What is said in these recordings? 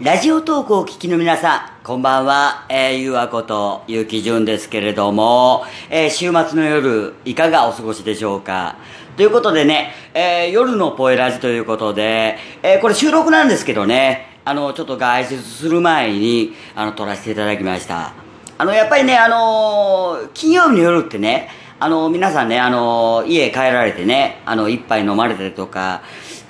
ラジオトークをお聞きの皆さん、こんばんは、えー、ゆうわことゆうきじゅんですけれども、えー、週末の夜、いかがお過ごしでしょうかということでね、えー、夜のポエラジということで、えー、これ収録なんですけどね、あの、ちょっと外出する前に、あの、撮らせていただきました。あの、やっぱりね、あの、金曜日の夜ってね、あの、皆さんね、あの、家帰られてね、あの、一杯飲まれてとか、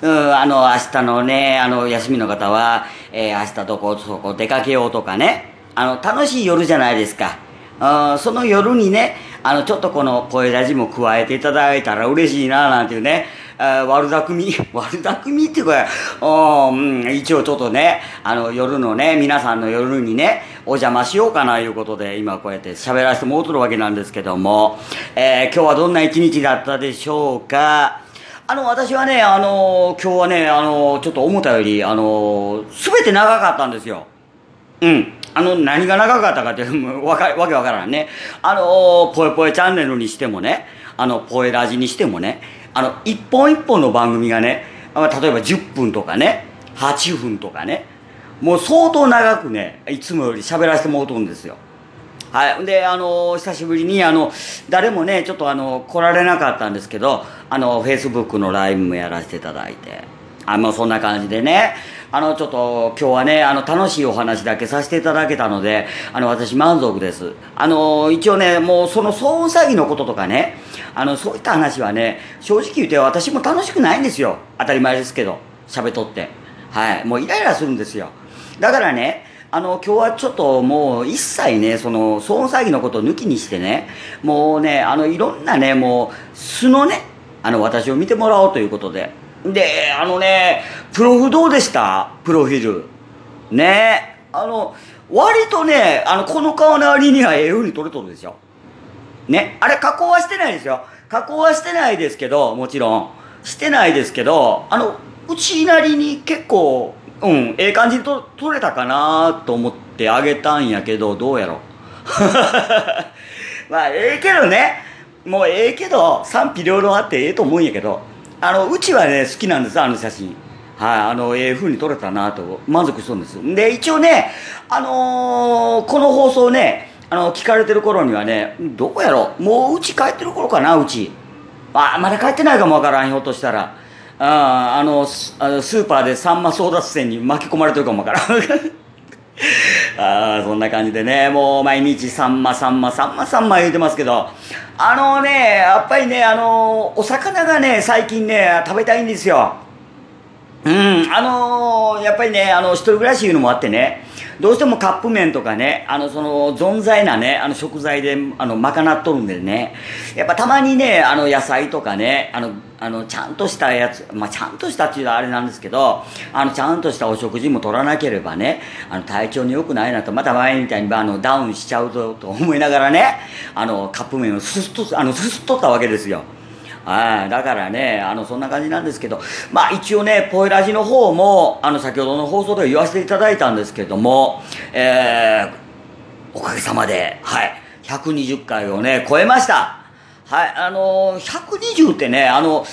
うん、あの、明日のね、あの、休みの方は、えー、明日どこそこ出かけようとかね、あの、楽しい夜じゃないですか。あその夜にね、あの、ちょっとこの声出しも加えていただいたら嬉しいな、なんていうね、悪巧み、悪巧みっていうか、うん、一応ちょっとね、あの、夜のね、皆さんの夜にね、お邪魔しようかな、いうことで、今こうやって喋らせてもうとるわけなんですけども、えー、今日はどんな一日だったでしょうか？あの、私はね、あの、今日はね、あの、ちょっと思ったより、あの、すべて長かったんですよ。うん。あの、何が長かったかって、わか、わけわからんね。あの、ぽえぽえチャンネルにしてもね、あの、ぽえラジにしてもね、あの、一本一本の番組がね、例えば10分とかね、8分とかね、もう相当長くね、いつもより喋らせてもらうとんですよ。はい。で、あの、久しぶりに、あの、誰もね、ちょっとあの、来られなかったんですけど、あの、フェイスブックのライブもやらせていただいて、あの、そんな感じでね、あの、ちょっと今日はね、あの、楽しいお話だけさせていただけたので、あの、私満足です。あの、一応ね、もうその騒音詐欺のこととかね、あの、そういった話はね、正直言って私も楽しくないんですよ。当たり前ですけど、喋っとって。はい。もうイライラするんですよ。だからね、あの、今日はちょっともう一切ね、その、騒音騒ぎのことを抜きにしてね、もうね、あの、いろんなね、もう、素のね、あの、私を見てもらおうということで。で、あのね、プロフどうでした？プロフィール。ね、あの、割とね、あの、この顔の割にはええ風に撮れとるでしょ。ね、あれ加工はしてないですよ。加工はしてないですけど、もちろん。してないですけど、あの、うちなりに結構、うん、ええ感じにと取れたかなと思ってあげたんやけど、どうやろ。まあ、ええけどね。もうええけど、賛否両論あってええと思うんやけど、あの、うちはね、好きなんです、あの写真。はい、あの、ええ風に撮れたなと満足しとるんです。で、一応ね、あのー、この放送ね、あの、聞かれてる頃にはね、どこやろ？うもううち帰ってる頃かな、うち。あ、まだ帰ってないかもわからん、ひょっとしたら。ああのスーパーでサンマ争奪戦に巻き込まれてるかもわからん。あそんな感じでねもう毎日サンマサンマサンマサンマ言うてますけど。あのねやっぱりねあのお魚がね最近ね食べたいんですよ。うんあのやっぱりねあの一人暮らしいうのもあってね。どうしてもカップ麺とかね、あの、その、存在なね、あの、食材で、あの、賄っとるんでね、やっぱたまにね、あの、野菜とかね、あの、あの、ちゃんとしたやつ、まあ、ちゃんとしたっていうのはあれなんですけど、あの、ちゃんとしたお食事も取らなければね、あの、体調に良くないなと、また前みたいに、あの、ダウンしちゃうと、と思いながらね、あの、カップ麺をすすっと、あの、すすっとったわけですよ。はい、だからね、あの、そんな感じなんですけど、まあ一応ね、ポイラジの方も、あの、先ほどの放送で言わせていただいたんですけども、えー、おかげさまで、はい、120回をね、超えました。はい、あのー、120ってね、あの、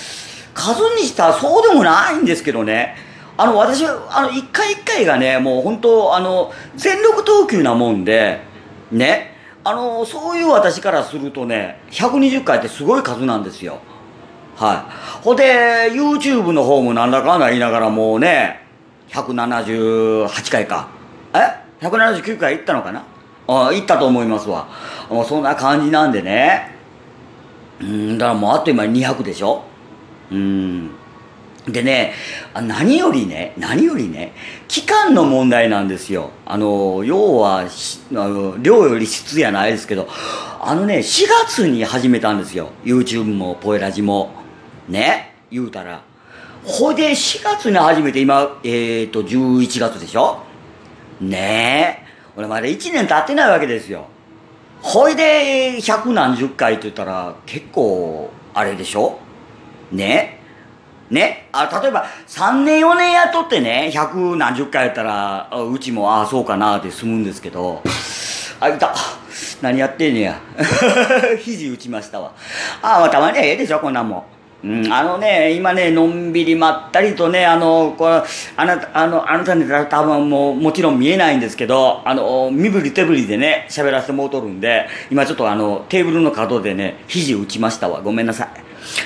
数にしたらそうでもないんですけどね、あの、私は、あの、一回一回がね、もう本当、あの、全力投球なもんで、ね、あの、そういう私からするとね、120回ってすごい数なんですよ。はい。ほんで、YouTube の方もなんだかんだ言いながらもうね、178回か。え ?179 回行ったのかな？あ行ったと思いますわ。もうそんな感じなんでね。うん、だからもうあっという間に200でしょ？うん。でね、何よりね、何よりね、期間の問題なんですよ。あの、要は、あの量より質やないですけど、あのね、4月に始めたんですよ。YouTube も、ポエラジも。ね言うたら。ほいで4月に始めて今えっ、ー、と11月でしょ？ねえ。俺まだ1年経ってないわけですよ。ほいで百何十回って言ったら結構あれでしょ？ね。ね。あ例えば3年4年やってね百何十回やったらうちもああそうかなって済むんですけど。あいた何やってんねや。肘打ちましたわ。ああたまにはええでしょこんなんも。んうん、あのね、今ね、のんびりまったりとね、あの、これ、あなた、あの、あなたに多分もう、もちろん見えないんですけど、あの、身振り手振りでね、喋らせてもうとるんで、今ちょっとあの、テーブルの角でね、肘打ちましたわ。ごめんなさ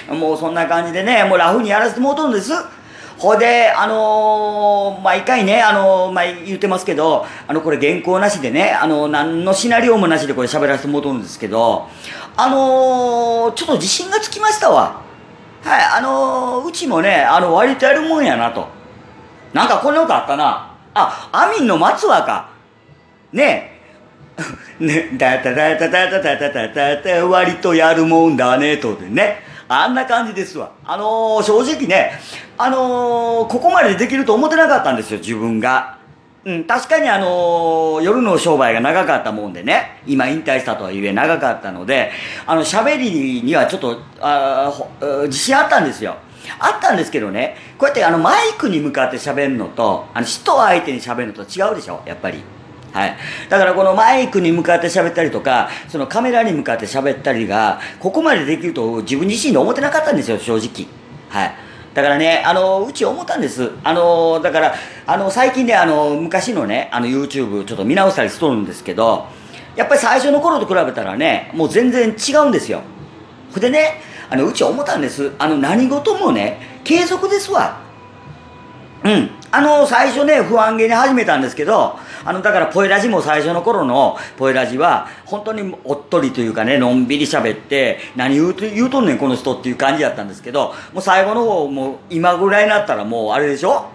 い。もうそんな感じでね、もうラフにやらせてもうとるんです。ほで、あのー、毎回ね、あのー、まあ、言ってますけど、あの、これ原稿なしでね、あの、何のシナリオもなしでこれ喋らせてもらうんですけど、あのー、ちょっと自信がつきましたわ。はい、あのうちもね、あの、割とやるもんやなと。なんかこんなことあったな。あ、アミンの松和か。ねえ。ね、だただたたたたたたたた割とやるもんだね、とでね。あんな感じですわ。あのー、正直ね、あのー、ここまでできると思ってなかったんですよ、自分が。うん、確かにあのー、夜の商売が長かったもんでね、今引退したとはいえ長かったので、あの、喋りにはちょっと、あ自信あったんですよ。あったんですけどね、こうやってあの、マイクに向かって喋るのと、あの、人相手に喋るのと違うでしょ、やっぱり。はい。だからこのマイクに向かって喋ったりとか、そのカメラに向かって喋ったりが、ここまでできると自分自身で思ってなかったんですよ、正直。はい。だからね、あの、うち思ったんです。あの、だから、あの、最近ね、あの、昔のね、あの、YouTube ちょっと見直したりしとるんですけど、やっぱり最初の頃と比べたらね、もう全然違うんですよ。ほでね、あの、うち思ったんです。あの、何事もね、継続ですわ。うん。あの、最初ね、不安げに始めたんですけど、あの、だから、ポエラジも最初の頃のポエラジは、本当におっとりというかね、のんびり喋って、何言うと、言うとんねん、この人っていう感じだったんですけど、もう最後の方、もう今ぐらいになったらもう、あれでしょ？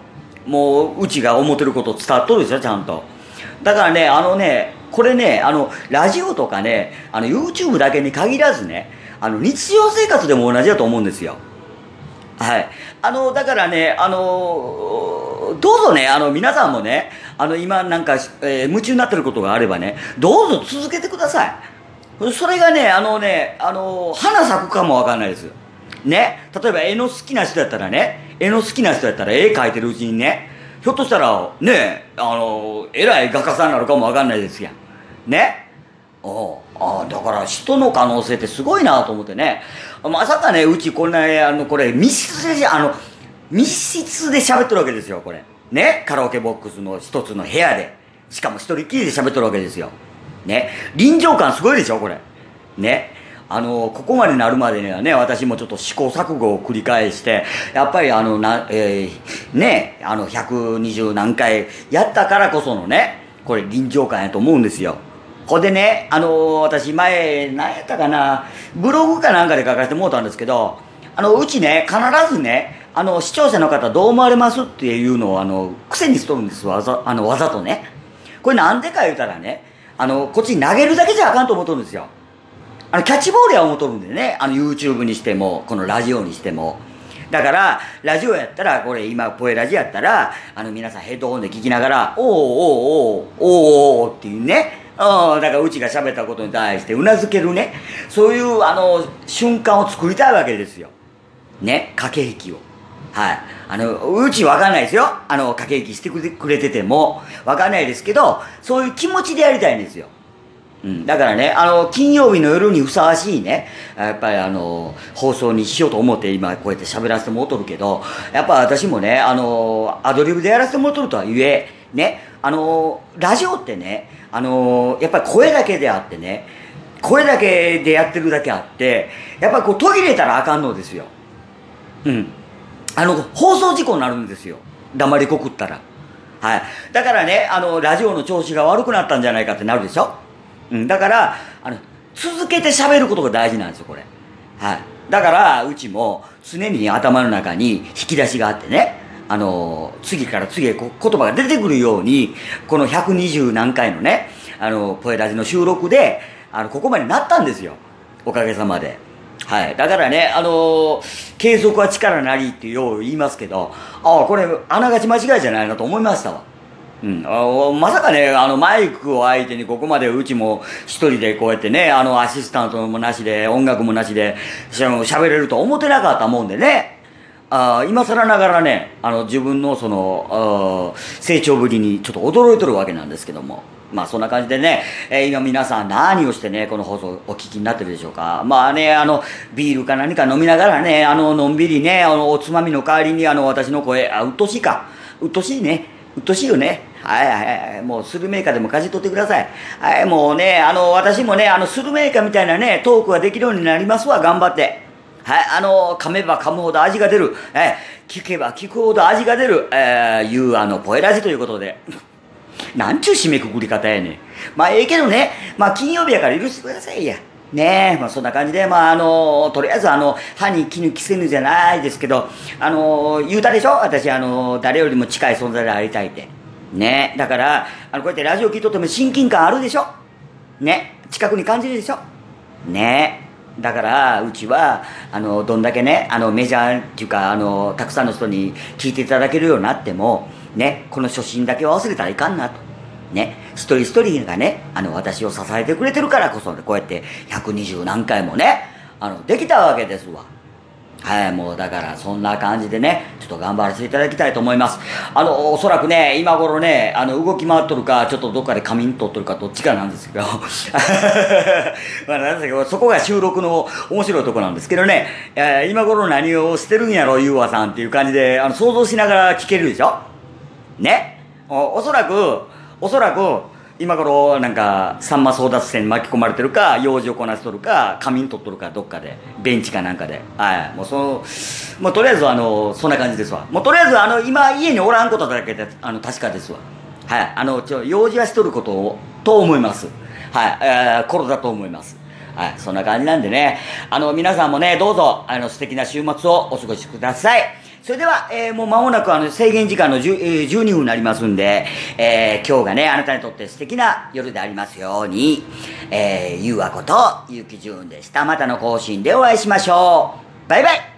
もう、うちが思ってること伝わっとるでしょ、ちゃんと。だからね、あのね、これね、あの、ラジオとかね、あの、YouTube だけに限らずね、あの、日常生活でも同じだと思うんですよ。はい。あの、だからね、あの、どうぞね、あの、皆さんもね、あの、今なんか、えー、夢中になってることがあればね、どうぞ続けてください。それがね、あのね、あの、花咲くかもわかんないです。ね。例えば絵の好きな人やったらね、絵の好きな人やったら絵描いてるうちにね、ひょっとしたら、ね、あの、偉い画家さんなるかもわかんないですやん。ね。おああだから人の可能性ってすごいなと思ってね。まさかね、うちこんな、あの、これ密室で、あの、密室で喋ってるわけですよ、これ。ね？カラオケボックスの一つの部屋で。しかも一人きりで喋ってるわけですよ。ね？臨場感すごいでしょ、これ。ね？あの、ここまでなるまでにはね、私もちょっと試行錯誤を繰り返して、やっぱりあの、な、えー、ね、あの、120何回やったからこそのね、これ臨場感やと思うんですよ。ほんでね、あのー、私前、何やったかな、ブログかなんかで書かせてもらったんですけど、あの、うちね、必ずね、あの、視聴者の方どう思われますっていうのを、あの、癖にしとるんですわざ、あの、わざとね。これなんでか言うたらね、あの、こっちに投げるだけじゃあかんと思っとるんですよ。あの、キャッチボールや思っとるんでね、あの、YouTube にしても、このラジオにしても。だから、ラジオやったら、これ今、ポエラジやったら、あの、皆さんヘッドホンで聞きながら、おーおーおーおーおーっていうね、うん、だからうちが喋ったことに対してうなずけるね、そういうあの、瞬間を作りたいわけですよ。ね、駆け引きを。はい。あの、うちわかんないですよ。あの、駆け引きしてくれてても、わかんないですけど、そういう気持ちでやりたいんですよ。うん。だからね、あの、金曜日の夜にふさわしいね、やっぱりあの、放送にしようと思って今こうやって喋らせてもらっとるけど、やっぱ私もね、あの、アドリブでやらせてもらっとるとはいえ、ね、あの、ラジオってね、あのやっぱり声だけであってね、声だけでやってるだけあって、やっぱりこう途切れたらあかんのですよ。うん。あの、放送事故になるんですよ。黙りこくったら。はい。だからね、あの、ラジオの調子が悪くなったんじゃないかってなるでしょうん。だから、あの、続けて喋ることが大事なんですよ、これ。はい。だから、うちも常に頭の中に引き出しがあってね、あの、次から次へ言葉が出てくるように、この120何回のね、あの、ポエラジの収録で、あの、ここまでなったんですよ。おかげさまで。はい。だからね、あのー、継続は力なりってよう言いますけど、ああ、これ、あながち間違いじゃないなと思いましたわ。うん、あまさかね、あの、マイクを相手にここまでうちも一人でこうやってね、あの、アシスタントもなしで、音楽もなしで、しゃべれると思ってなかったもんでね。あ今更ながらね、あの、自分のその、成長ぶりにちょっと驚いとるわけなんですけども。まあそんな感じでね、えー、今皆さん何をしてね、この放送お聞きになってるでしょうか。まあね、あの、ビールか何か飲みながらね、あの、のんびりね、あの、おつまみの代わりにあの、私の声、あ、うっとしいか。うっとしいね。うっとしいよね。はいはいはい。もうスルメーカでもかじ取ってください。はい、もうね、あの、私もね、あの、スルメーカみたいなね、トークができるようになりますわ、頑張って。はい、あの、噛めば噛むほど味が出る。え聞けば聞くほど味が出る。えー、いうあの、ポエラジということで。なんちゅう締めくくり方やねん。まあ、ええけどね、まあ、金曜日やから許してくださいや。ねえ、まあそんな感じで、まああの、とりあえずあの、歯に絹着せぬじゃないですけど、あの、言うたでしょ？私あの、誰よりも近い存在でありたいって。ねえ、だから、あの、こうやってラジオ聞いとっても親近感あるでしょ？ね近くに感じるでしょ？ねえ。だから、うちは、あの、どんだけね、あの、メジャーっていうか、あの、たくさんの人に聞いていただけるようになっても、ね、この初心だけは忘れたらいかんなと。ね、一人一人がね、あの、私を支えてくれてるからこそ、こうやって120何回もね、あの、できたわけですわ。はい、もうだからそんな感じでね、ちょっと頑張らせていただきたいと思います。あの、おそらくね、今頃ね、あの、動き回っとるか、ちょっとどっかで仮眠取っとるか、どっちかなんですけど、まあ、なんですけど、そこが収録の面白いとこなんですけどね、えー、今頃何をしてるんやろ、ゆうわさんっていう感じで、あの、想像しながら聞けるでしょ？ね？おおそらく、おそらく今頃なんかさんま争奪戦に巻き込まれてるか用事をこなしとるか仮眠取っとるかどっかでベンチかなんかで。はい。もうそのもうとりあえずあのそんな感じですわ。もうとりあえずあの今家におらんことだけであの確かですわ。はい。あのちょ用事はしとることをと思います。はい、えー、頃だと思います。はい、そんな感じなんでね、あの、皆さんもね、どうぞ、あの、素敵な週末をお過ごしください。それでは、えー、もう間もなくあの制限時間の10、えー、12分になりますんで、えー、今日がね、あなたにとって素敵な夜でありますように、えー、ゆうわこと、ゆうきじゅんでした。またの更新でお会いしましょう。バイバイ